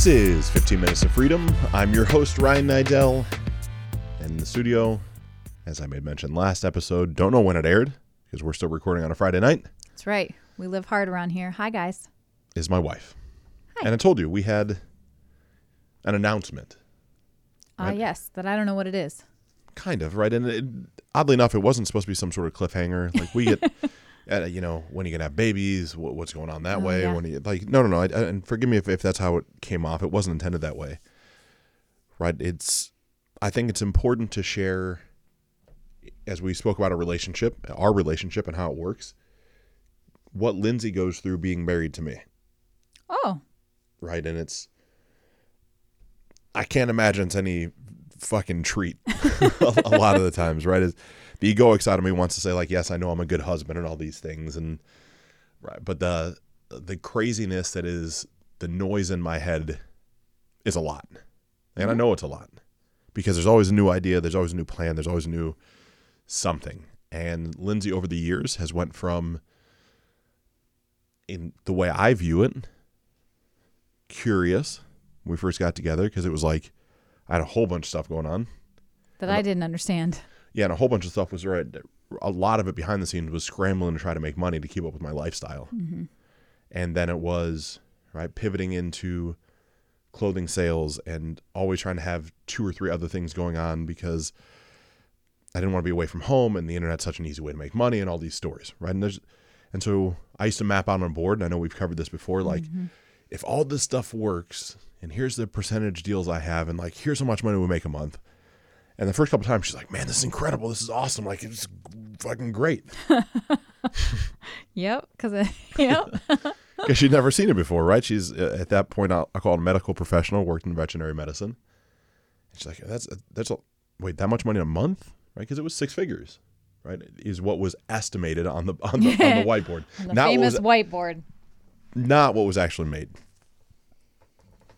This is 15 Minutes of Freedom. I'm your host, Ryan Niddel. And in the studio, as I made mention last episode, don't know when it aired because we're still recording on a Friday night, That's right. We live hard around here. Hi, guys. is my wife. Hi. And I told you we had an announcement. Ah, Right. yes, that I don't know what it is. Kind of, right? And it, oddly enough, it wasn't supposed to be some sort of cliffhanger. Like we get, uh, you know, when you gonna have babies, what, what's going on that Oh, way? yeah. When you like, no, no, no. I, I- and forgive me if, if that's how it came off. It wasn't intended that way, right? It's, I think it's important to share, as we spoke about a relationship, our relationship and how it works. What Lindsay goes through being married to me, Oh, right? And it's, I can't imagine it's any fucking treat a, a lot of the times, right? Is the egoic side of me wants to say like, yes, I know I'm a good husband and all these things, and right, but the the craziness that is the noise in my head is a lot, and I mm-hmm. know it's a lot because there's always a new idea, there's always a new plan, there's always a new something, and Lindsay over the years has went from in the way I view it, curious when we first got together because it was like I had a whole bunch of stuff going on. that I didn't understand. Yeah, and a whole bunch of stuff was right. A lot of it behind the scenes was scrambling to try to make money to keep up with my lifestyle, mm-hmm. and then it was right pivoting into clothing sales and always trying to have two or three other things going on because I didn't want to be away from home, and the internet's such an easy way to make money, and all these stories, right? And there's, and so I used to map out on a board, and I know we've covered this before, like mm-hmm. if all this stuff works, and here's the percentage deals I have, and like here's how much money we make a month. And the first couple times she's like, "Man, this is incredible. This is awesome. Like it's fucking great." Yep, because yep. Because she'd never seen it before, right? She's uh, at that point I I call it a medical professional, worked in veterinary medicine. And She's like, "That's that's a wait that much money a month, right? Because it was six figures, right? Is what was estimated on the on the, on the whiteboard, the not famous was whiteboard. not what was actually made.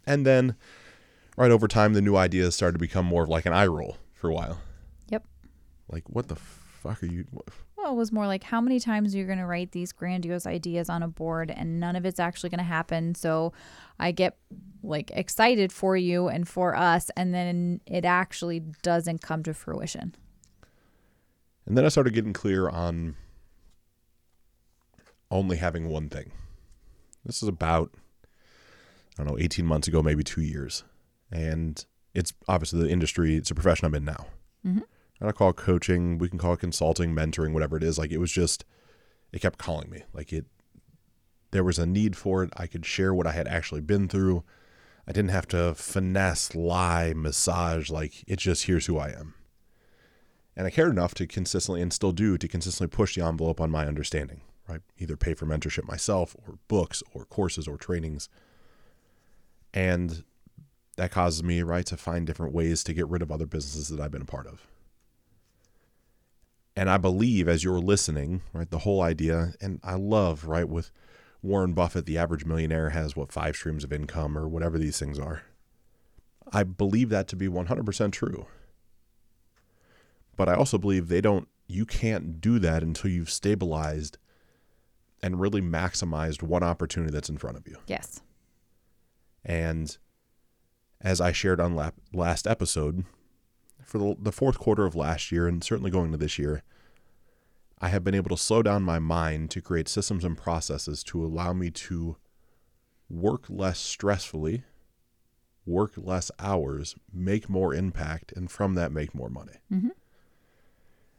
And then, right over time, the new ideas started to become more of like an eye roll for a while. Yep. Like, what the fuck are you? what- Well, it was more like how many times are you're going to write these grandiose ideas on a board and none of it's actually going to happen. So I get like excited for you and for us, and then it actually doesn't come to fruition. And then I started getting clear on only having one thing. This is about, I don't know, 18 months ago, maybe two years. And it's obviously the industry, it's a profession I'm in now. Mhm. And I call it coaching, we can call it consulting, mentoring, whatever it is. Like it was just, it kept calling me. Like it, there was a need for it. I could share what I had actually been through. I didn't have to finesse, lie, massage. Like it's just here's who I am. And I cared enough to consistently, and still do, to consistently push the envelope on my understanding, right? Either pay for mentorship myself, or books, or courses, or trainings. And that causes me, right, to find different ways to get rid of other businesses that I've been a part of. And I believe as you're listening, right, the whole idea, and I love, right, with Warren Buffett, the average millionaire has what, five streams of income or whatever these things are. I believe that to be 100% true. But I also believe they don't, you can't do that until you've stabilized and really maximized one opportunity that's in front of you. Yes. And as I shared on lap, last episode, for the, the fourth quarter of last year and certainly going to this year, I have been able to slow down my mind to create systems and processes to allow me to work less stressfully, work less hours, make more impact, and from that, make more money. Mhm.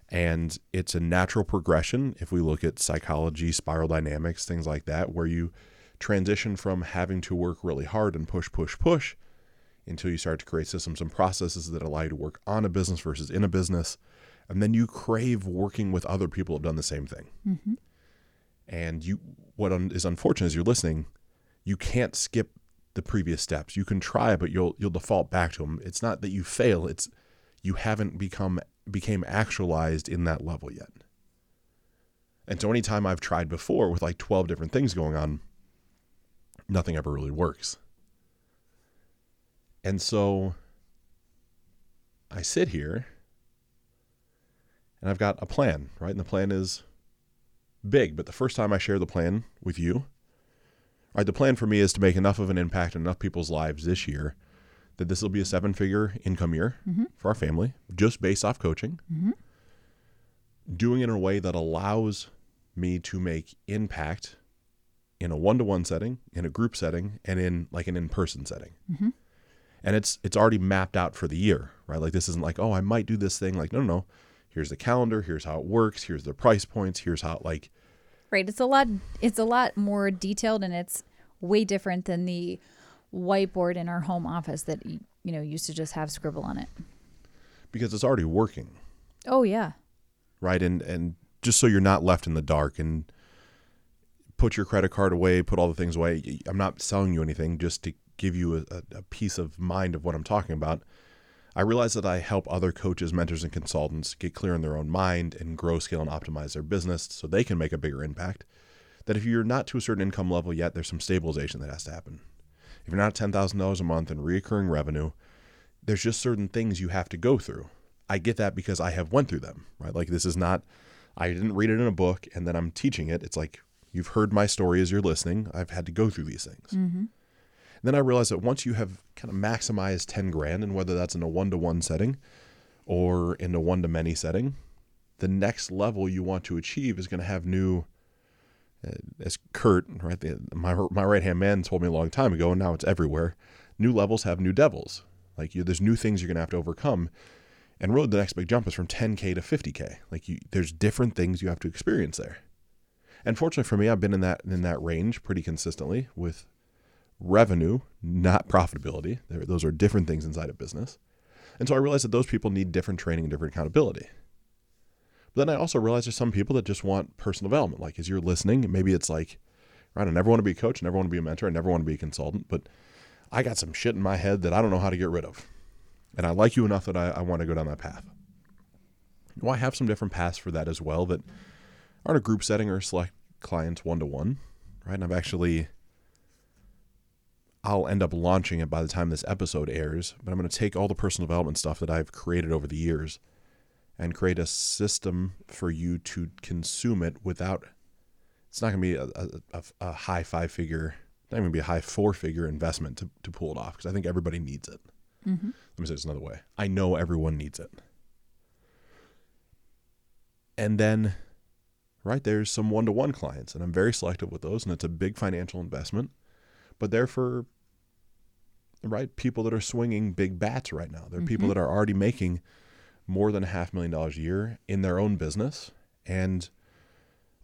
And it's a natural progression if we look at psychology, spiral dynamics, things like that, where you transition from having to work really hard and push, push, push until you start to create systems and processes that allow you to work on a business versus in a business. And then you crave working with other people who have done the same thing. Mm-hmm. And you, what un, is unfortunate is you're listening, you can't skip the previous steps. You can try, but you'll you'll default back to them. It's not that you fail; it's you haven't become became actualized in that level yet. And so, anytime I've tried before with like twelve different things going on, nothing ever really works. And so, I sit here, and I've got a plan, right? And the plan is big. But the first time I share the plan with you, right, the plan for me is to make enough of an impact in enough people's lives this year that this will be a seven figure income year mm-hmm. for our family, just based off coaching. Mm-hmm. Doing it in a way that allows me to make impact in a one to one setting, in a group setting, and in like an in person setting. Mm-hmm. And it's it's already mapped out for the year, right? Like this isn't like, oh, I might do this thing. Like, no, no, no. Here's the calendar, here's how it works, here's the price points, here's how like Right. It's a lot it's a lot more detailed and it's way different than the whiteboard in our home office that you know used to just have scribble on it. because it's already working. Oh yeah. right? And and just so you're not left in the dark and put your credit card away, put all the things away. I'm not selling you anything, just to give you a, a, peace of mind of what I'm talking about. I realize that I help other coaches, mentors, and consultants get clear in their own mind and grow, scale, and optimize their business so they can make a bigger impact. That if you're not to a certain income level yet, there's some stabilization that has to happen. If you're not $10,000 a month in recurring revenue, there's just certain things you have to go through. I get that because I have went through them, right? Like this is not I didn't read it in a book and then I'm teaching it. It's like you've heard my story as you're listening. I've had to go through these things. And then I realized that once you have kind of maximized 10 grand and whether that's in a one-to-one setting or in a one-to-many setting, the next level you want to achieve is going to have new uh, as Kurt, right, the, my my right hand man told me a long time ago, and now it's everywhere. New levels have new devils. Like you, there's new things you're gonna have to overcome, and really the next big jump is from 10k to 50k. Like you, there's different things you have to experience there. And fortunately for me, I've been in that in that range pretty consistently with revenue, not profitability. There, those are different things inside of business. And so I realized that those people need different training and different accountability. But then I also realized there's some people that just want personal development. Like as you're listening, maybe it's like, right, I never want to be a coach, I never want to be a mentor, I never want to be a consultant, but I got some shit in my head that I don't know how to get rid of. And I like you enough that I, I want to go down that path. Well, I have some different paths for that as well that aren't a group setting or select clients one to one, right? And I've actually, I'll end up launching it by the time this episode airs, but I'm going to take all the personal development stuff that I've created over the years and create a system for you to consume it without it's not going to be a, a, a, high five figure not even be a high four figure investment to, to pull it off because i think everybody needs it. Mm-hmm. Let me say this another way. I know everyone needs it. And then right there's some one-to-one clients and i'm very selective with those and it's a big financial investment but they're for right people that are swinging big bats right now they're people mm-hmm. that are already making more than a half million dollars a year in their own business and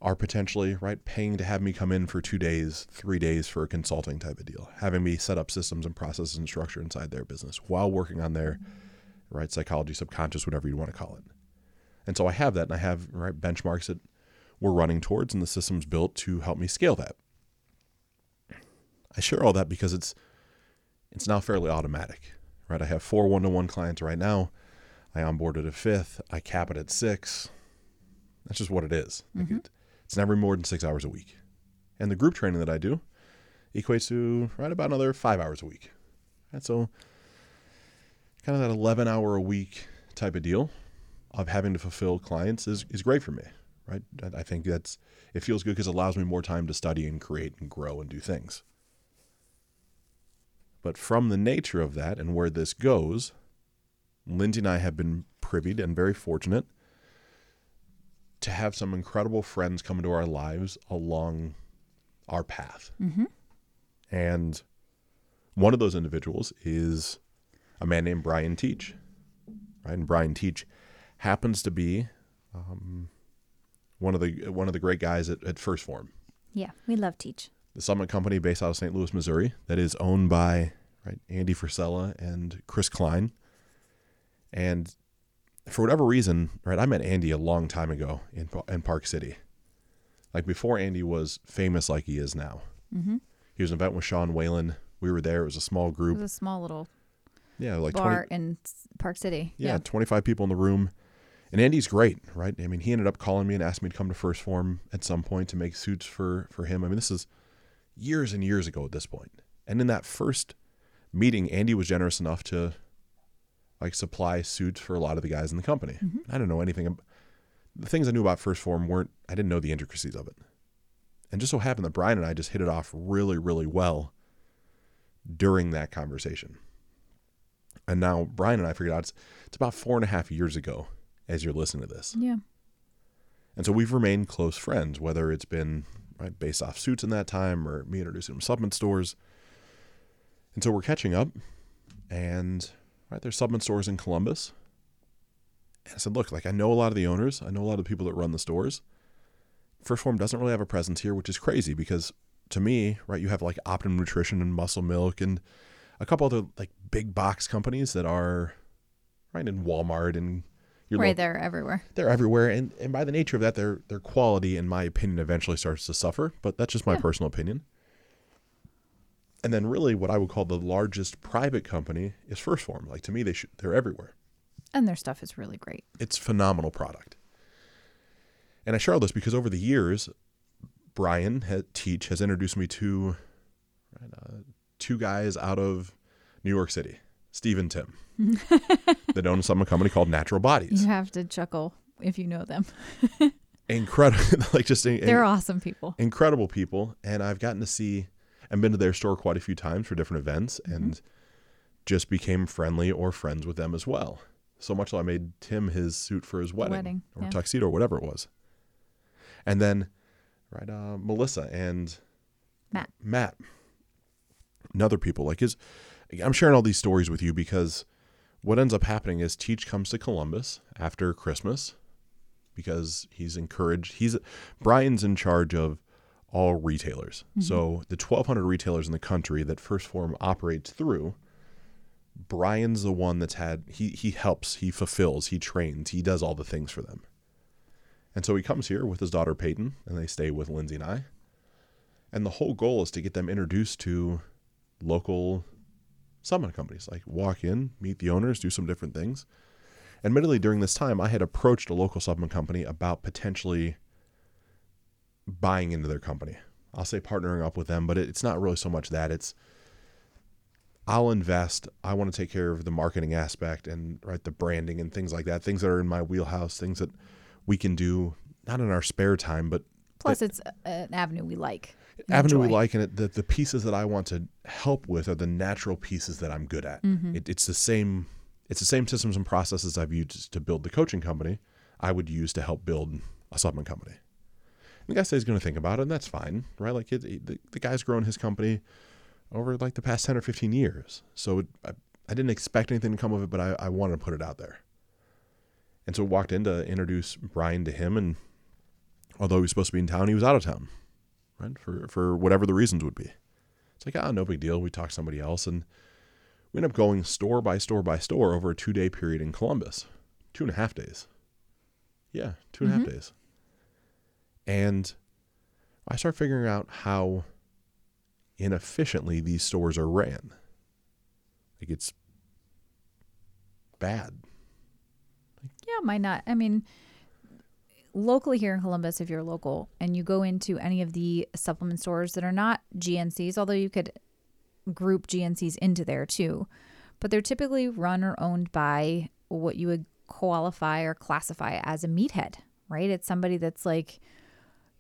are potentially right paying to have me come in for two days, three days for a consulting type of deal, having me set up systems and processes and structure inside their business while working on their mm-hmm. right psychology, subconscious, whatever you want to call it. And so I have that, and I have right benchmarks that we're running towards, and the system's built to help me scale that. I share all that because it's it's now fairly automatic, right? I have four one-to-one clients right now. I onboarded a fifth. I cap it at six. That's just what it is. Like mm-hmm. it, it's never more than six hours a week. And the group training that I do equates to right about another five hours a week. And so kind of that 11 hour a week type of deal of having to fulfill clients is, is great for me, right? I I think that's, it feels good because it allows me more time to study and create and grow and do things. But from the nature of that and where this goes, Lindsay and I have been privy and very fortunate to have some incredible friends come into our lives along our path. And one of those individuals is a man named Brian Teach. Right? And Brian Teach happens to be um, one of the one of the great guys at, at First Form, Yeah, we love teach. The Summit Company based out of St. Louis, Missouri, that is owned by right Andy Frisella and Chris Klein. And for whatever reason, right, I met Andy a long time ago in in Park City, like before Andy was famous like he is now. Mm-hmm. He was an event with Sean Whalen. We were there. It was a small group. It was a small little Yeah, like bar 20, in Park City. yeah, 25 people in the room. And Andy's great, right? I mean, he ended up calling me and asked me to come to First Form at some point to make suits for for him. I mean, this is years and years ago at this point. And in that first meeting, Andy was generous enough to like supply suits for a lot of the guys in the company. Mm-hmm. I don't know anything. The things I knew about First Form weren't. I didn't know the intricacies of it. And just so happened that Brian and I just hit it off really, really well during that conversation. And now Brian and I figured out it's, it's about four and a half years ago as you're listening to this. Yeah. And so we've remained close friends, whether it's been right, based off suits in that time or me introducing him to supplement stores. And so we're catching up, and right there's supplement stores in Columbus. And I said, look, like I know a lot of the owners, I know a lot of the people that run the stores. 1st Form doesn't really have a presence here, which is crazy because to me, right, you have like Optimum Nutrition and Muscle Milk and a couple other like big box companies that are right in Walmart and you're right there everywhere. They're everywhere, and and by the nature of that, their their quality, in my opinion, eventually starts to suffer. But that's just my yeah. personal opinion. And then, really, what I would call the largest private company is 1st Form. Like to me, they should they're everywhere. And their stuff is really great. It's phenomenal product. And I share all this because over the years, Brian Teach has introduced me to right, uh, two guys out of New York City, Steve and Tim. that own some a company called Natural Bodies. You have to chuckle if you know them. incredible, like just they're awesome people. Incredible people, and I've gotten to see and been to their store quite a few times for different events, mm-hmm. and just became friendly or friends with them as well. So much so I made Tim his suit for his wedding, wedding or yeah. tuxedo or whatever it was. And then, right, uh, Melissa and Matt. Matt, and other people like his. I'm sharing all these stories with you because what ends up happening is Teach comes to Columbus after Christmas because he's encouraged. He's Brian's in charge of all retailers. Mm-hmm. So the 1,200 retailers in the country that 1st Form operates through, Brian's the one that's had he he helps, he fulfills, he trains, he does all the things for them. And so he comes here with his daughter Peyton, and they stay with Lindsay and I. And the whole goal is to get them introduced to local supplement companies. Like walk in, meet the owners, do some different things. Admittedly, during this time, I had approached a local supplement company about potentially buying into their company. I'll say partnering up with them, but it's not really so much that. It's I'll invest. I want to take care of the marketing aspect and right the branding and things like that. Things that are in my wheelhouse. Things that we can do not in our spare time, but plus it's an avenue we like avenue enjoy. we like, and it, the the pieces that I want to help with are the natural pieces that I'm good at. Mm-hmm. It, it's the same. It's the same systems and processes I've used to build the coaching company. I would use to help build a supplement company. And the guy says he's going to think about it, and that's fine, right? Like it, it, the, the guy's grown his company over like the past ten or fifteen years, so it, I, I didn't expect anything to come of it, but I, I wanted to put it out there. And so walked in to introduce Brian to him, and although he was supposed to be in town, he was out of town right? For for whatever the reasons would be. It's like, ah, no big deal. We talk to somebody else, and we end up going store by store by store over a two day period in Columbus, two and a half days. Yeah, two and mm-hmm. a half mm-hmm. days. And I start figuring out how inefficiently these stores are ran. Like it's bad. Yeah, might not. I mean, locally here in Columbus, if you're local and you go into any of the supplement stores that are not GNCs, although you could group GNCs into there too, but they're typically run or owned by what you would qualify or classify as a meathead, right? It's somebody that's like,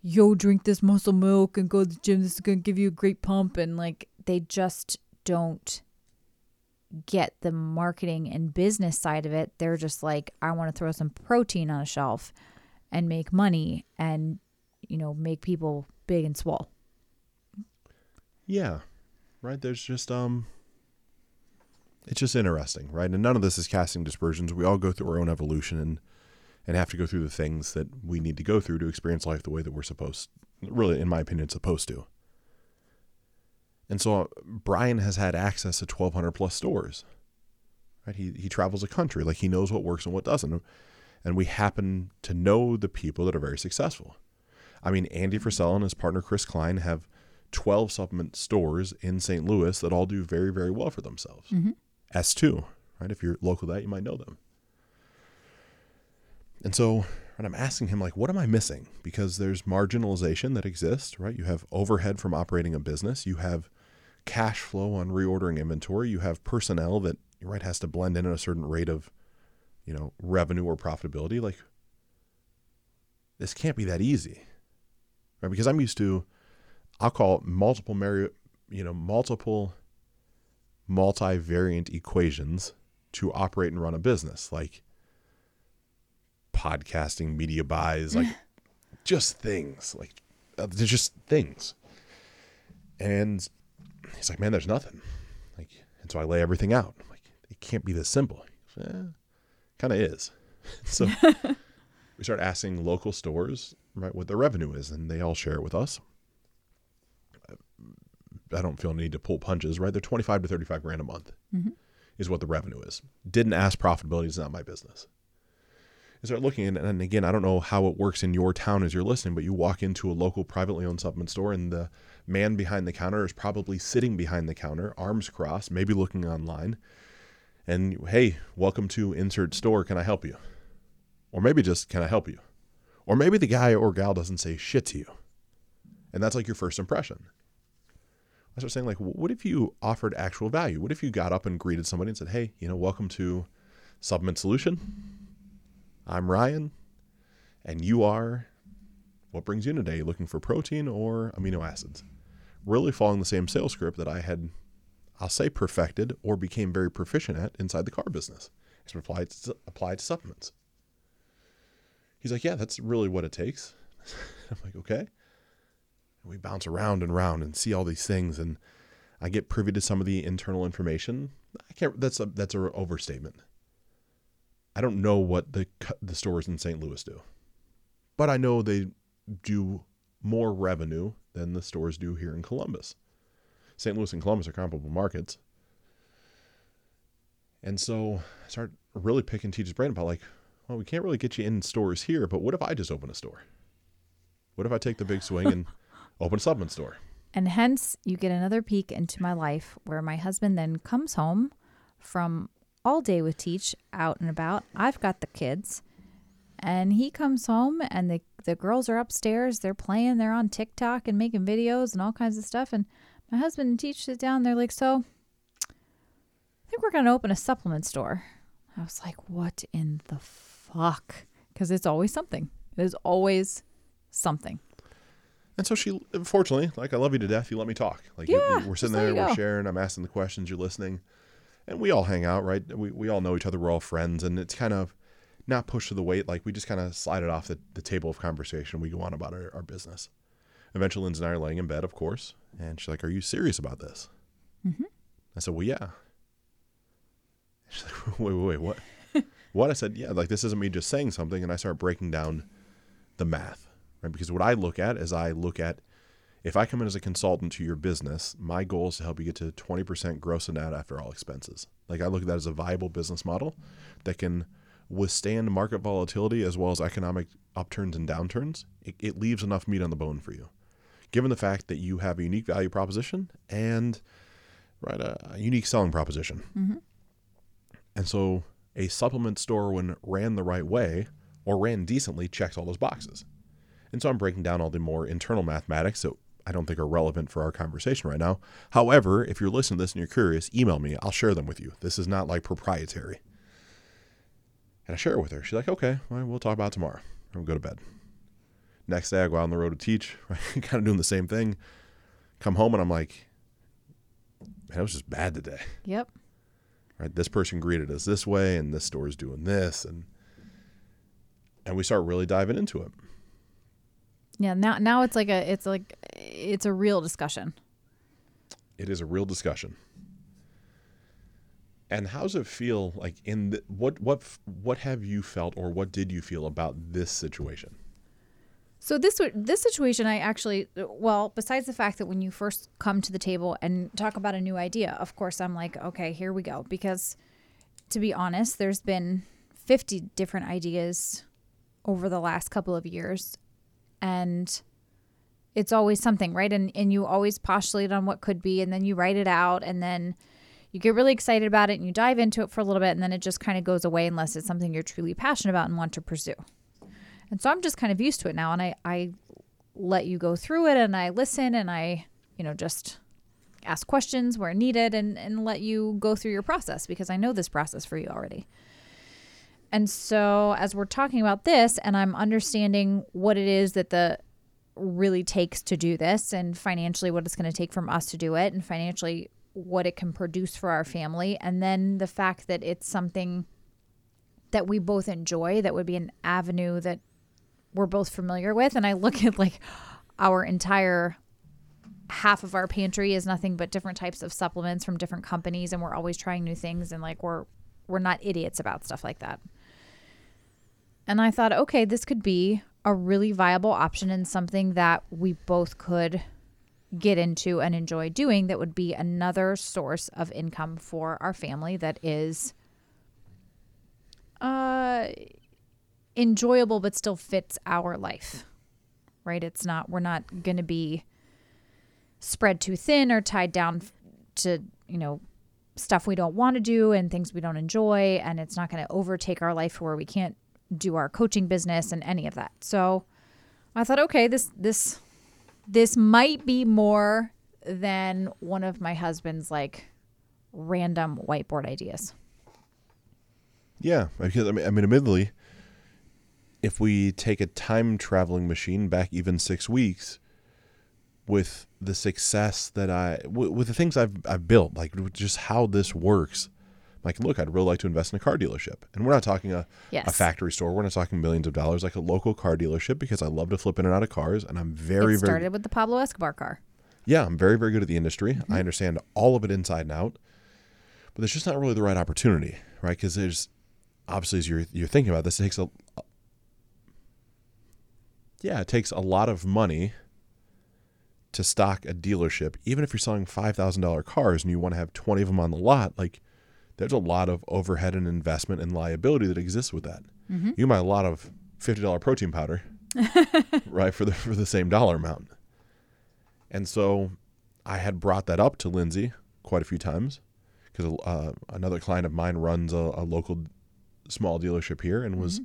yo, drink this muscle milk and go to the gym. This is going to give you a great pump. And like, they just don't get the marketing and business side of it. They're just like, I want to throw some protein on a shelf and make money and you know make people big and swell. Yeah. Right there's just um it's just interesting, right? And none of this is casting dispersions. We all go through our own evolution and and have to go through the things that we need to go through to experience life the way that we're supposed really in my opinion supposed to. And so uh, Brian has had access to 1200 plus stores. Right? He he travels a country like he knows what works and what doesn't and we happen to know the people that are very successful. I mean, Andy Frisella and his partner Chris Klein have 12 supplement stores in St. Louis that all do very, very well for themselves. Mm-hmm. S2, right? If you're local to that, you might know them. And so, and I'm asking him, like, what am I missing? Because there's marginalization that exists, right? You have overhead from operating a business, you have cash flow on reordering inventory, you have personnel that, right, has to blend in at a certain rate of you know, revenue or profitability. Like, this can't be that easy, right? Because I'm used to, I'll call it multiple Mary, you know, multiple multivariant equations to operate and run a business, like podcasting, media buys, like just things, like uh, they're just things. And he's like, man, there's nothing. Like, and so I lay everything out. I'm like, it can't be this simple. Eh, kind of is. so we start asking local stores, right, what their revenue is, and they all share it with us. I don't feel need to pull punches, right? They're 25 to 35 grand a month mm-hmm. is what the revenue is. Didn't ask profitability is not my business. And start looking, and, and again, I don't know how it works in your town as you're listening, but you walk into a local privately owned supplement store, and the man behind the counter is probably sitting behind the counter, arms crossed, maybe looking online. And hey, welcome to insert store. Can I help you? Or maybe just, can I help you? Or maybe the guy or gal doesn't say shit to you. And that's like your first impression. I start saying, like, what if you offered actual value? What if you got up and greeted somebody and said, hey, you know, welcome to Supplement Solution. I'm Ryan, and you are what brings you in today? Looking for protein or amino acids? Really following the same sales script that I had, I'll say, perfected or became very proficient at inside the car business. It's applied to, applied to supplements. He's like, yeah, that's really what it takes. I'm like, okay. And We bounce around and around and see all these things, and I get privy to some of the internal information. I can't. That's a that's an overstatement. I don't know what the the stores in St. Louis do, but I know they do more revenue than the stores do here in Columbus. St. Louis and Columbus are comparable markets, and so I start really picking teachers' brain about like, well, we can't really get you in stores here, but what if I just open a store? What if I take the big swing and open a supplement store? And hence, you get another peek into my life where my husband then comes home from all day with Teach out and about. I've got the kids. And he comes home and the, the girls are upstairs. They're playing. They're on TikTok and making videos and all kinds of stuff. And my husband and Teach sit down. They're like, So, I think we're going to open a supplement store. I was like, What in the fuck? Because it's always something. It is always something. And so she, fortunately, like I love you to death. You let me talk. Like you- Yeah, we're sitting there, we're sharing. I'm asking the questions. You're listening, and we all hang out, right? We we all know each other. We're all friends, and it's kind of not pushed to the weight. Like we just kind of slide it off the, the table of conversation. We go on about our, our business. Eventually, Lindsay and I are laying in bed, of course, and she's like, "Are you serious about this?" Mhm. I said, "Well, yeah." She's like, "Wait, wait, wait, what?" what I said, "Yeah, like this isn't me just saying something," and I start breaking down the math, right? Because what I look at is I look at if I come in as a consultant to your business, my goal is to help you get to 20% gross and net after all expenses. Like I look at that as a viable business model that can withstand market volatility as well as economic upturns and downturns. It, it leaves enough meat on the bone for you. Given the fact that you have a unique value proposition and right a, a unique selling proposition. Mm-hmm. And so a supplement store when ran the right way or ran decently checks all those boxes. And so I'm breaking down all the more internal mathematics that I don't think are relevant for our conversation right now. However, if you're listening to this and you're curious, email me. I'll share them with you. This is not like proprietary. And I share it with her. She's like, okay, well, we'll talk about it tomorrow. I'll go to bed. Next day, I go out on the road to teach, right? kind of doing the same thing. Come home and I'm like, man, it was just bad today Yep. right? This person greeted us this way, and this store is doing this, and and we start really diving into it. Yeah. Now, now it's like a, it's like, it's a real discussion. It is a real discussion. And how does it feel like in the, what what what have you felt or what did you feel about this situation? So this this situation, I actually, well, besides the fact that when you first come to the table and talk about a new idea, of course, I'm like, okay, here we go. Because to be honest, there's been 50 different ideas over the last couple of years, and it's always something, right? And and you always postulate on what could be, and then you write it out, and then you get really excited about it, and you dive into it for a little bit, and then it just kind of goes away unless it's something you're truly passionate about and want to pursue. And so I'm just kind of used to it now and I, I let you go through it and I listen and I, you know, just ask questions where needed and, and let you go through your process because I know this process for you already. And so as we're talking about this and I'm understanding what it is that the really takes to do this and financially what it's going to take from us to do it and financially what it can produce for our family and then the fact that it's something that we both enjoy that would be an avenue that we're both familiar with and I look at like our entire half of our pantry is nothing but different types of supplements from different companies and we're always trying new things and like we're we're not idiots about stuff like that. And I thought, okay, this could be a really viable option and something that we both could get into and enjoy doing that would be another source of income for our family that is uh enjoyable but still fits our life. Right? It's not we're not going to be spread too thin or tied down to, you know, stuff we don't want to do and things we don't enjoy and it's not going to overtake our life where we can't do our coaching business and any of that. So I thought, okay, this this this might be more than one of my husband's like random whiteboard ideas. Yeah, because I mean, I mean, admittedly, if we take a time traveling machine back even six weeks, with the success that I, with, with the things I've I've built, like just how this works, like, look, I'd really like to invest in a car dealership. And we're not talking a, Yes. a factory store. We're not talking millions of dollars, like a local car dealership because I love to flip in and out of cars. And I'm very, it very, started with the Pablo Escobar car. yeah, I'm very, very good at the industry. Mm-hmm. I understand all of it inside and out. But there's just not really the right opportunity, right? Because there's, obviously, as you're, you're thinking about this, it takes a, yeah, it takes a lot of money to stock a dealership. Even if you're selling $5,000 cars and you want to have 20 of them on the lot, like, there's a lot of overhead and investment and liability that exists with that. You buy a lot of fifty dollar protein powder, right, for the for the same dollar amount. And so, I had brought that up to Lindsay quite a few times because uh, another client of mine runs a, a local small dealership here and was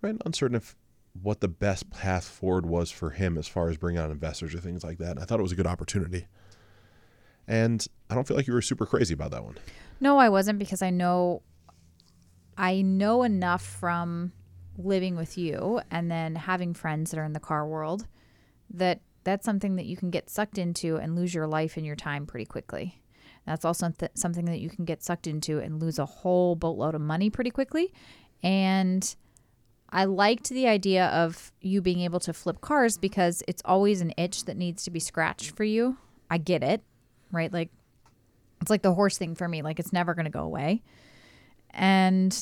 right uncertain if what the best path forward was for him as far as bringing on investors or things like that. And I thought it was a good opportunity. And I don't feel like you were super crazy about that one. No, I wasn't because I know I know enough from living with you and then having friends that are in the car world that that's something that you can get sucked into and lose your life and your time pretty quickly. That's also th- something that you can get sucked into and lose a whole boatload of money pretty quickly. And I liked the idea of you being able to flip cars because it's always an itch that needs to be scratched for you. I get it, right? Like it's like the horse thing for me. Like it's never going to go away. And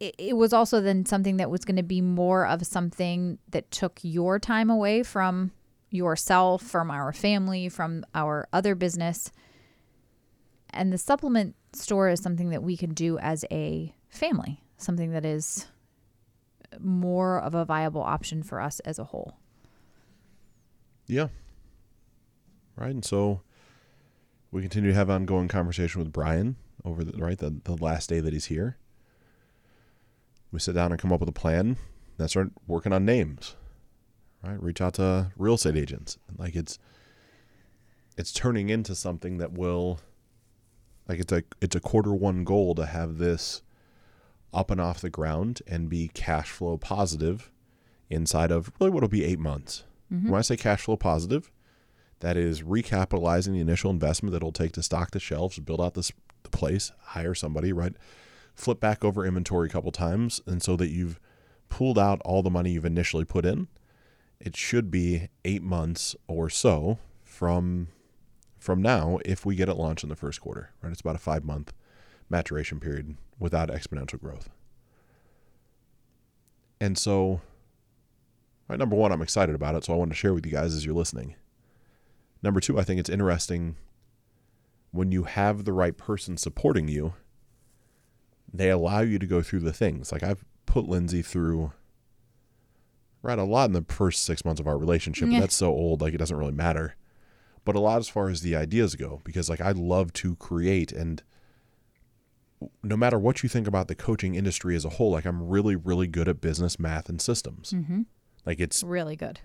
it, it was also then something that was going to be more of something that took your time away from yourself, from our family, from our other business. And the supplement store is something that we can do as a family, something that is more of a viable option for us as a whole. Yeah. Right. And so we continue to have ongoing conversation with Brian over the right the, the last day that he's here. We sit down and come up with a plan. Then start working on names. Right? Reach out to real estate agents. Like it's it's turning into something that will like it's a it's a quarter one goal to have this up and off the ground and be cash flow positive inside of really what'll be eight months. Mm-hmm. When I say cash flow positive, that is recapitalizing the initial investment that it'll take to stock the shelves, build out this the place, hire somebody, right? Flip back over inventory a couple times, and so that you've pulled out all the money you've initially put in. It should be eight months or so from from now if we get it launched in the first quarter, right? It's about a five month maturation period without exponential growth. And so, right, number one, I'm excited about it, so I wanted to share with you guys as you're listening. Number two, I think it's interesting when you have the right person supporting you, they allow you to go through the things. Like I've put Lindsay through right a lot in the first six months of our relationship. Yeah. That's so old, like it doesn't really matter. But a lot as far as the ideas go, because like I love to create and no matter what you think about the coaching industry as a whole, like I'm really, really good at business, math, and systems. Mm-hmm. Like it's Really good.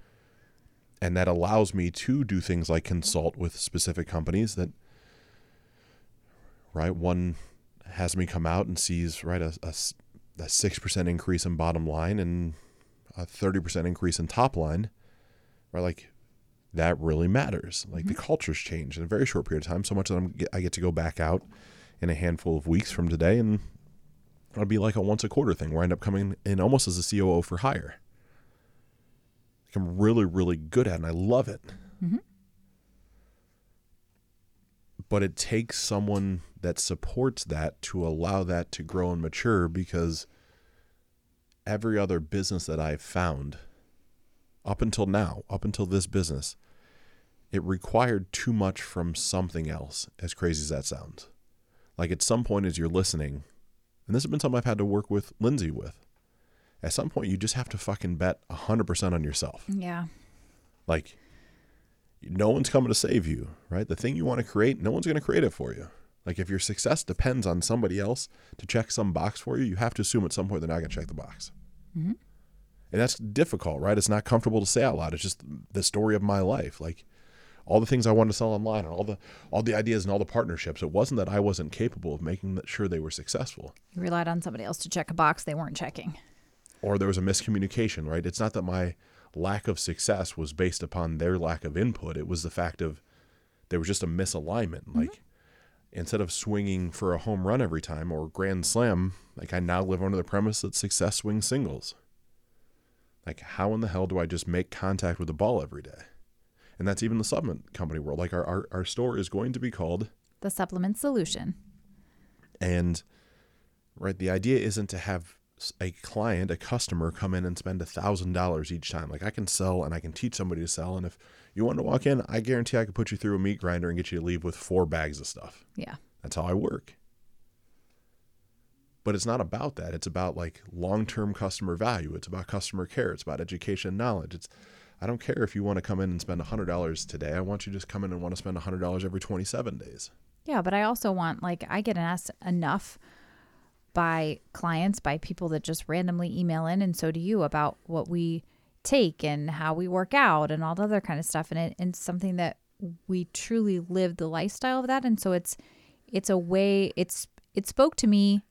and that allows me to do things like consult with specific companies that right one has me come out and sees right a a 6% increase in bottom line and a 30% increase in top line right? Like that really matters. Like the culture's changed in a very short period of time, so much that I'm I get to go back out in a handful of weeks from today, and it'll be like a once a quarter thing where I end up coming in almost as a COO for hire. Like I'm really really good at, it and I love it. Mm-hmm. But it takes someone that supports that to allow that to grow and mature because every other business that I've found up until now, up until this business, it required too much from something else, as crazy as that sounds. Like at some point, as you're listening, and this has been something I've had to work with Lindsay with, at some point, you just have to fucking bet 100% on yourself. Yeah. Like, no one's coming to save you, right? The thing you want to create, no one's going to create it for you. Like, if your success depends on somebody else to check some box for you, you have to assume at some point they're not going to check the box. Mm. And that's difficult, right? It's not comfortable to say out loud. It's just the story of my life. Like, all the things I wanted to sell online, and all the all the ideas and all the partnerships. It wasn't that I wasn't capable of making sure they were successful. You relied on somebody else to check a box they weren't checking. or there was a miscommunication, right? It's not that my lack of success was based upon their lack of input. It was the fact of there was just a misalignment. Mm-hmm. Like instead of swinging for a home run every time or grand slam, like I now live under the premise that success swings singles. Like how in the hell do I just make contact with the ball every day? And that's even the supplement company world. Like our, our, our store is going to be called The supplement solution. and right, the idea isn't to have a client, a customer, come in and spend a thousand dollars each time. Like I can sell and I can teach somebody to sell, and if you want to walk in, I guarantee I could put you through a meat grinder and get you to leave with four bags of stuff. Yeah. That's how I work. But it's not about that. It's about like long-term customer value. It's about customer care. It's about education and knowledge. It's I don't care if you want to come in and spend $100 today. I want you to just come in and want to spend $100 every 27 days. Yeah, but I also want like I get asked enough by clients, by people that just randomly email in, and so do you about what we take and how we work out and all the other kind of stuff. And it, it's something that we truly live the lifestyle of that, and so it's it's a way it's it spoke to me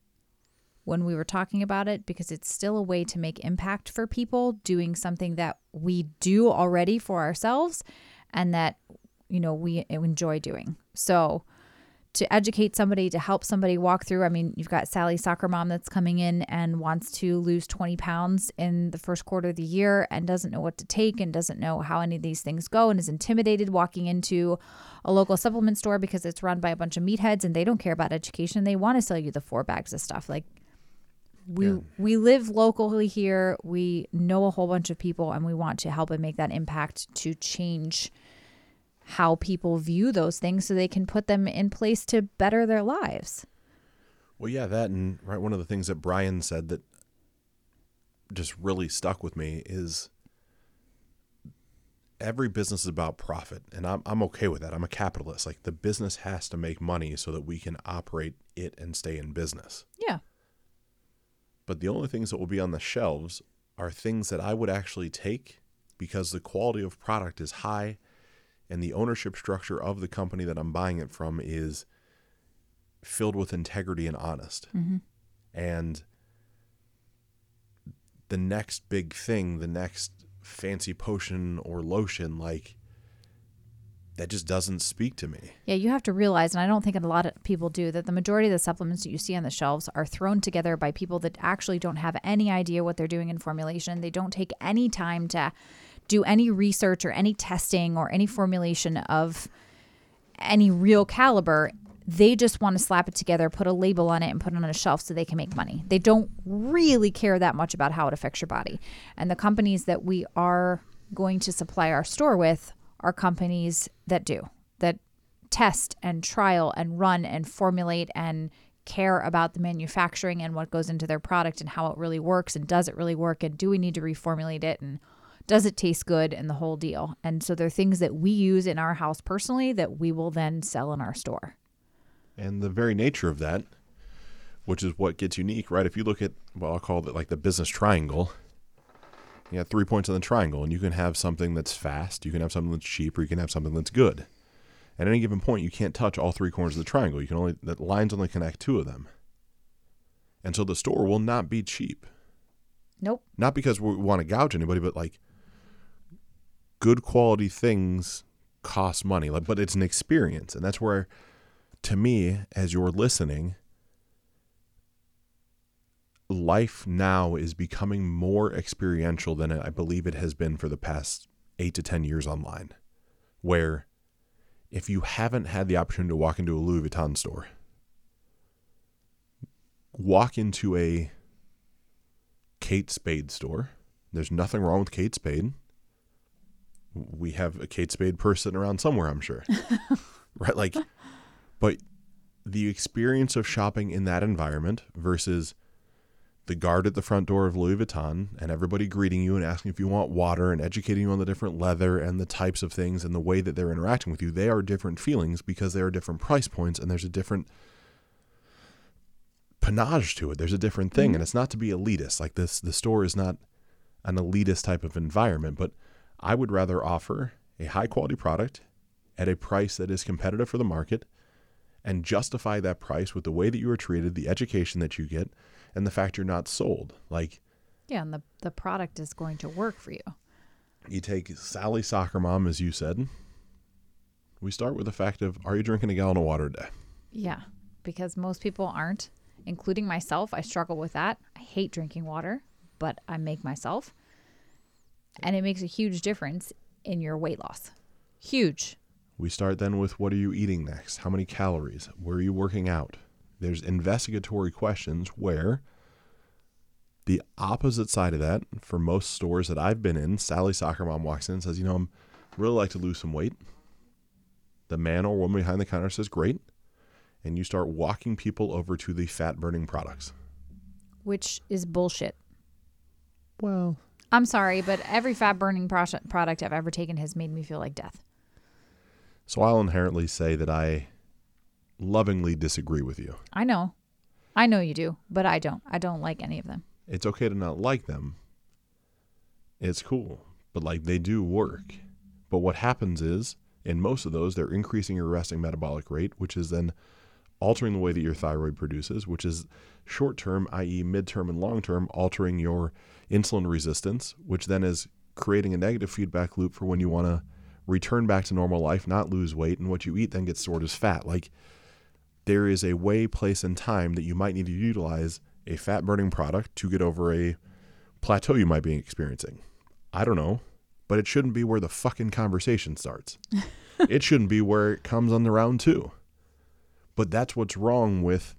when we were talking about it because it's still a way to make impact for people doing something that we do already for ourselves and that you know we enjoy doing. So to educate somebody, to help somebody walk through. I mean, you've got Sally, soccer mom, that's coming in and wants to lose 20 pounds in the first quarter of the year and doesn't know what to take and doesn't know how any of these things go and is intimidated walking into a local supplement store because it's run by a bunch of meatheads and they don't care about education. They want to sell you the four bags of stuff. Like, we Yeah. we live locally here. We know a whole bunch of people and we want to help and make that impact to change how people view those things so they can put them in place to better their lives. Well, yeah, that and right. One of the things that Brian said that just really stuck with me is every business is about profit, and I'm I'm okay with that. I'm a capitalist. Like the business has to make money so that we can operate it and stay in business. Yeah. But the only things that will be on the shelves are things that I would actually take because the quality of product is high and the ownership structure of the company that I'm buying it from is filled with integrity and honest. Mm-hmm. And the next big thing, the next fancy potion or lotion, like that just doesn't speak to me. Yeah, you have to realize, and I don't think a lot of people do, that the majority of the supplements that you see on the shelves are thrown together by people that actually don't have any idea what they're doing in formulation. They don't take any time to do any research or any testing or any formulation of any real caliber. They just want to slap it together, put a label on it, and put it on a shelf so they can make money. They don't really care that much about how it affects your body. And the companies that we are going to supply our store with are companies that do, that test and trial and run and formulate and care about the manufacturing and what goes into their product and how it really works and does it really work and do we need to reformulate it and does it taste good and the whole deal. And so they're things that we use in our house personally that we will then sell in our store. And the very nature of that, which is what gets unique, right? If you look at what I'll call it like the business triangle, you got three points on the triangle, and you can have something that's fast, you can have something that's cheap, or you can have something that's good. At any given point, you can't touch all three corners of the triangle. You can only the lines only connect two of them. And so the store will not be cheap. Nope. Not because we want to gouge anybody, but like good quality things cost money, like, but it's an experience, and that's where, to me, as you're listening, life now is becoming more experiential than I believe it has been for the past eight to ten years online, where if you haven't had the opportunity to walk into a Louis Vuitton store, walk into a Kate Spade store. There's nothing wrong with Kate Spade. We have a Kate Spade person around somewhere, I'm sure. right? Like, but the experience of shopping in that environment versus the guard at the front door of Louis Vuitton and everybody greeting you and asking if you want water and educating you on the different leather and the types of things and the way that they're interacting with you, they are different feelings because they are different price points and there's a different panache to it. There's a different thing, mm-hmm. and it's not to be elitist. Like this, the store is not an elitist type of environment, but I would rather offer a high quality product at a price that is competitive for the market and justify that price with the way that you are treated, the education that you get, and the fact you're not sold. Like, yeah, and the, the product is going to work for you. You take Sally Soccer Mom, as you said. We start with the fact of are you drinking a gallon of water a day? Yeah, because most people aren't including myself. I struggle with that. I hate drinking water, but I make myself. And it makes a huge difference in your weight loss. Huge. We start then with what are you eating next? How many calories? Where are you working out? There's investigatory questions where the opposite side of that, for most stores that I've been in, Sally Soccer Mom walks in and says, You know, I'm really like to lose some weight. The man or woman behind the counter says, Great and you start walking people over to the fat burning products. Which is bullshit. Well, I'm sorry, but every fat burning product I've ever taken has made me feel like death. So I'll inherently say that I lovingly disagree with you. I know. I know you do, but I don't. I don't like any of them. It's okay to not like them. It's cool, but like they do work. But what happens is, in most of those, they're increasing your resting metabolic rate, which is then altering the way that your thyroid produces, which is short term, i.e., midterm and long term, altering your insulin resistance, which then is creating a negative feedback loop for when you want to return back to normal life, not lose weight, and what you eat then gets stored as fat. Like there is a way, place, and time that you might need to utilize a fat burning product to get over a plateau you might be experiencing. I don't know, but it shouldn't be where the fucking conversation starts. it shouldn't be where it comes on the round two. But that's what's wrong with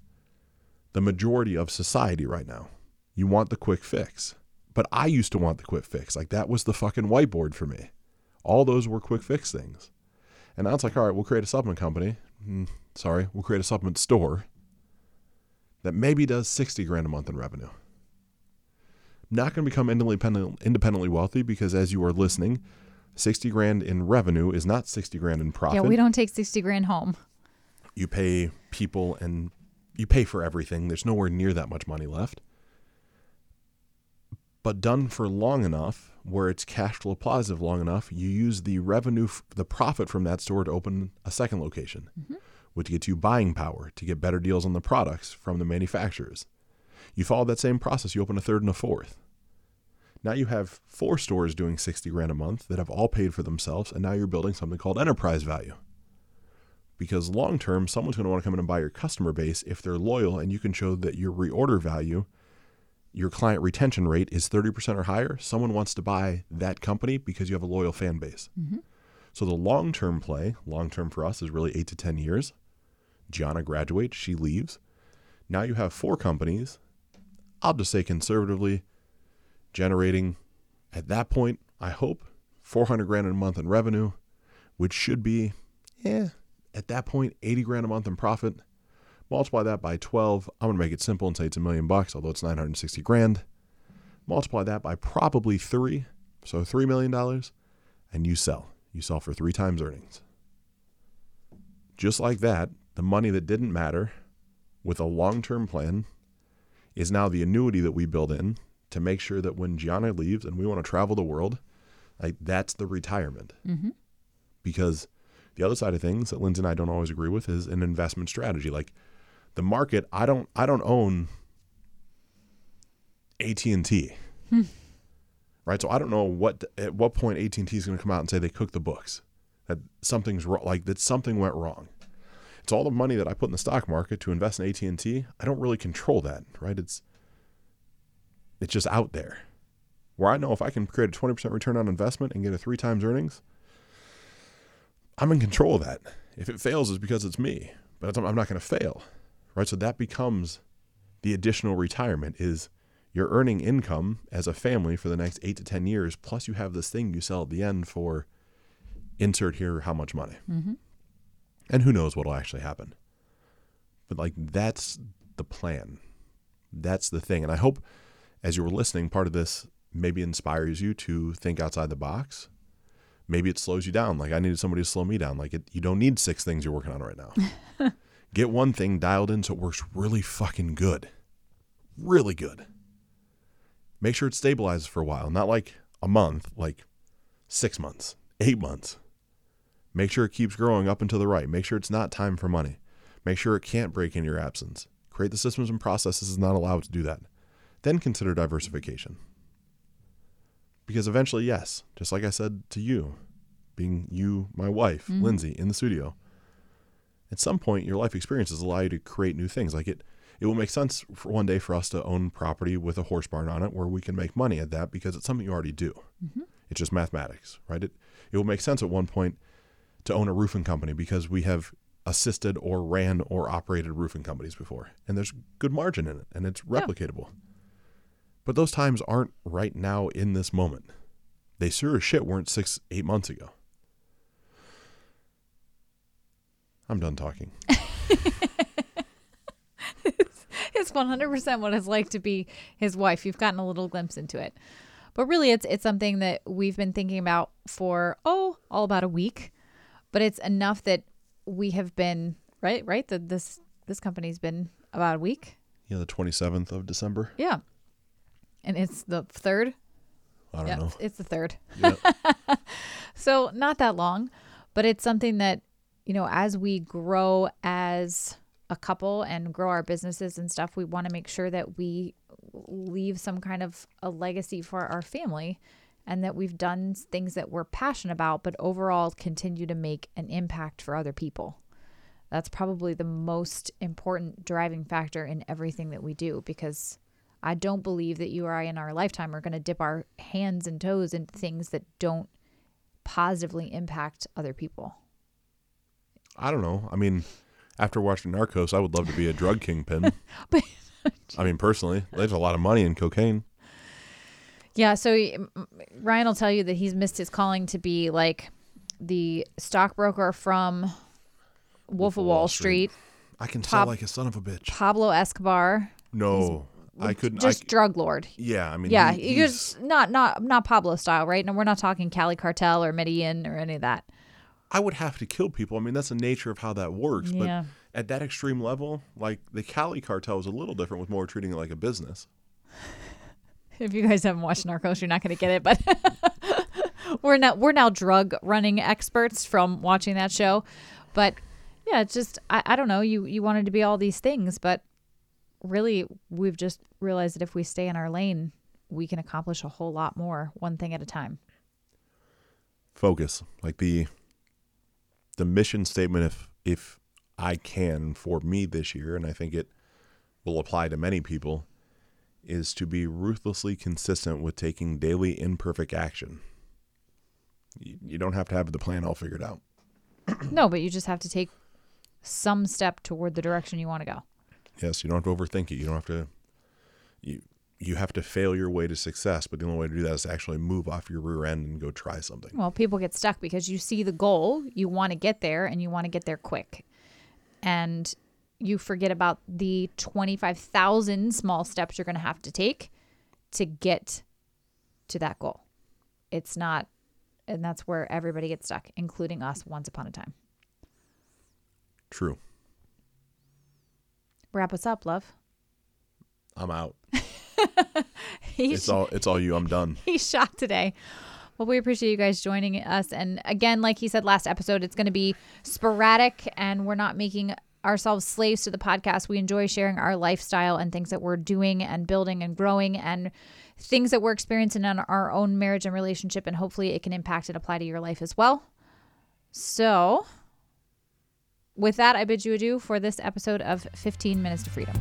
the majority of society right now. You want the quick fix. But I used to want the quick fix. Like that was the fucking whiteboard for me. All those were quick fix things. And now it's like, all right, we'll create a supplement company. Hmm. Sorry, we'll create a supplement store that maybe does 60 grand a month in revenue. Not going to become independent, independently wealthy because as you are listening, 60 grand in revenue is not 60 grand in profit. Yeah, we don't take 60 grand home you pay people and you pay for everything. There's nowhere near that much money left. But done for long enough, where it's cash flow positive long enough, you use the revenue, the profit from that store to open a second location, mm-hmm. Which gets you buying power to get better deals on the products from the manufacturers. You follow that same process, you open a third and a fourth. Now you have four stores doing 60 grand a month that have all paid for themselves, and now you're building something called enterprise value because long term, someone's going to want to come in and buy your customer base if they're loyal and you can show that your reorder value, your client retention rate is 30% or higher. Someone wants to buy that company because you have a loyal fan base. Mm-hmm. So the long term play, long term for us, is really eight to 10 years. Gianna graduates, she leaves. Now you have four companies, I'll just say conservatively, generating at that point, I hope, 400 grand a month in revenue, which should be, yeah, at that point, 80 grand a month in profit. Multiply that by 12. I'm going to make it simple and say it's a million bucks, although it's 960 grand. Multiply that by probably three, so $3 million, and you sell. You sell for three times earnings. Just like that, the money that didn't matter with a long term plan is now the annuity that we build in to make sure that when Gianna leaves and we want to travel the world, like that's the retirement. Mm-hmm. Because the other side of things that Lindsay and I don't always agree with is an investment strategy. Like the market, I don't I don't own AT and T. Hmm. right? So I don't know what at what point AT and T is going to come out and say they cooked the books, that something's wrong, like that something went wrong. It's all the money that I put in the stock market to invest in AT and T. I don't really control that, right? It's it's just out there. Where I know if I can create a 20% return on investment and get a three times earnings, I'm in control of that. If it fails, it's because it's me, but I'm not going to fail, right? So that becomes the additional retirement is you're earning income as a family for the next eight to 10 years. Plus you have this thing you sell at the end for insert here how much money. Mm-hmm. And who knows what'll actually happen. But like that's the plan. That's the thing. And I hope as you were listening, part of this maybe inspires you to think outside the box maybe it slows you down. Like I needed somebody to slow me down. Like it, you don't need six things you're working on right now. Get one thing dialed in so it works really fucking good. Really good. Make sure it stabilizes for a while, not like a month, like six months, eight months. Make sure it keeps growing up and to the right. Make sure it's not time for money. Make sure it can't break in your absence. Create the systems and processes is not allowed to do that. Then consider diversification. Because eventually, yes, just like I said to you, being you, my wife, mm-hmm. Lindsay, in the studio, at some point your life experiences allow you to create new things. Like it, it will make sense for one day for us to own property with a horse barn on it where we can make money at that because it's something you already do. Mm-hmm. It's just mathematics, right? It, it will make sense at one point to own a roofing company because we have assisted or ran or operated roofing companies before and there's good margin in it and it's replicatable. Yeah. But those times aren't right now in this moment. They sure as shit weren't six, eight months ago. I'm done talking. it's 100% what it's like to be his wife. You've gotten a little glimpse into it. But really it's it's something that we've been thinking about for oh, all about a week. But it's enough that we have been right, right? That this this company's been about a week. Yeah, the 27th of December. Yeah and it's the third. I don't know. It's the third. Yep. so not that long, but it's something that you know as we grow as a couple and grow our businesses and stuff, we want to make sure that we leave some kind of a legacy for our family and that we've done things that we're passionate about, but overall continue to make an impact for other people. That's probably the most important driving factor in everything that we do because I don't believe that you or I in our lifetime are going to dip our hands and toes into things that don't positively impact other people. I don't know. I mean, after watching Narcos, I would love to be a drug kingpin. but I mean, personally, there's a lot of money in cocaine. Yeah, so Ryan will tell you that he's missed his calling to be like the stockbroker from Wolf, of Wall, Street. I can sell like a son of a bitch. Pablo Escobar. No. I couldn't just I, drug lord. Yeah, I mean, yeah, he, he's not not not Pablo style, right? And we're not talking Cali Cartel or Medellin or any of that. I would have to kill people. I mean, that's the nature of how that works. Yeah. But at that extreme level, like the Cali Cartel is a little different with more treating it like a business. If you guys haven't watched Narcos, you're not going to get it. But we're now we're now drug running experts from watching that show. But yeah, it's just I, I don't know. You you wanted to be all these things, but really we've just realized that if we stay in our lane, we can accomplish a whole lot more one thing at a time. Focus. Like the the mission statement if if I can for me this year and I think it will apply to many people is to be ruthlessly consistent with taking daily imperfect action. You, you don't have to have the plan all figured out. no, but you just have to take some step toward the direction you want to go. Yes, you don't have to overthink it. You don't have to you you have to fail your way to success, but the only way to do that is to actually move off your rear end and go try something. Well, people get stuck because you see the goal, you want to get there and you want to get there quick. And you forget about the 25,000 small steps you're going to have to take to get to that goal. It's not and that's where everybody gets stuck, including us once upon a time. True. Wrap us up, love. I'm out. it's all it's all you. I'm done. He's shot today. Well, we appreciate you guys joining us. And again, like he said last episode, it's going to be sporadic, and we're not making ourselves slaves to the podcast. We enjoy sharing our lifestyle and things that we're doing and building and growing and things that we're experiencing in our own marriage and relationship. And hopefully it can impact and apply to your life as well. So, with that, I bid you adieu for this episode of 15 Minutes to Freedom.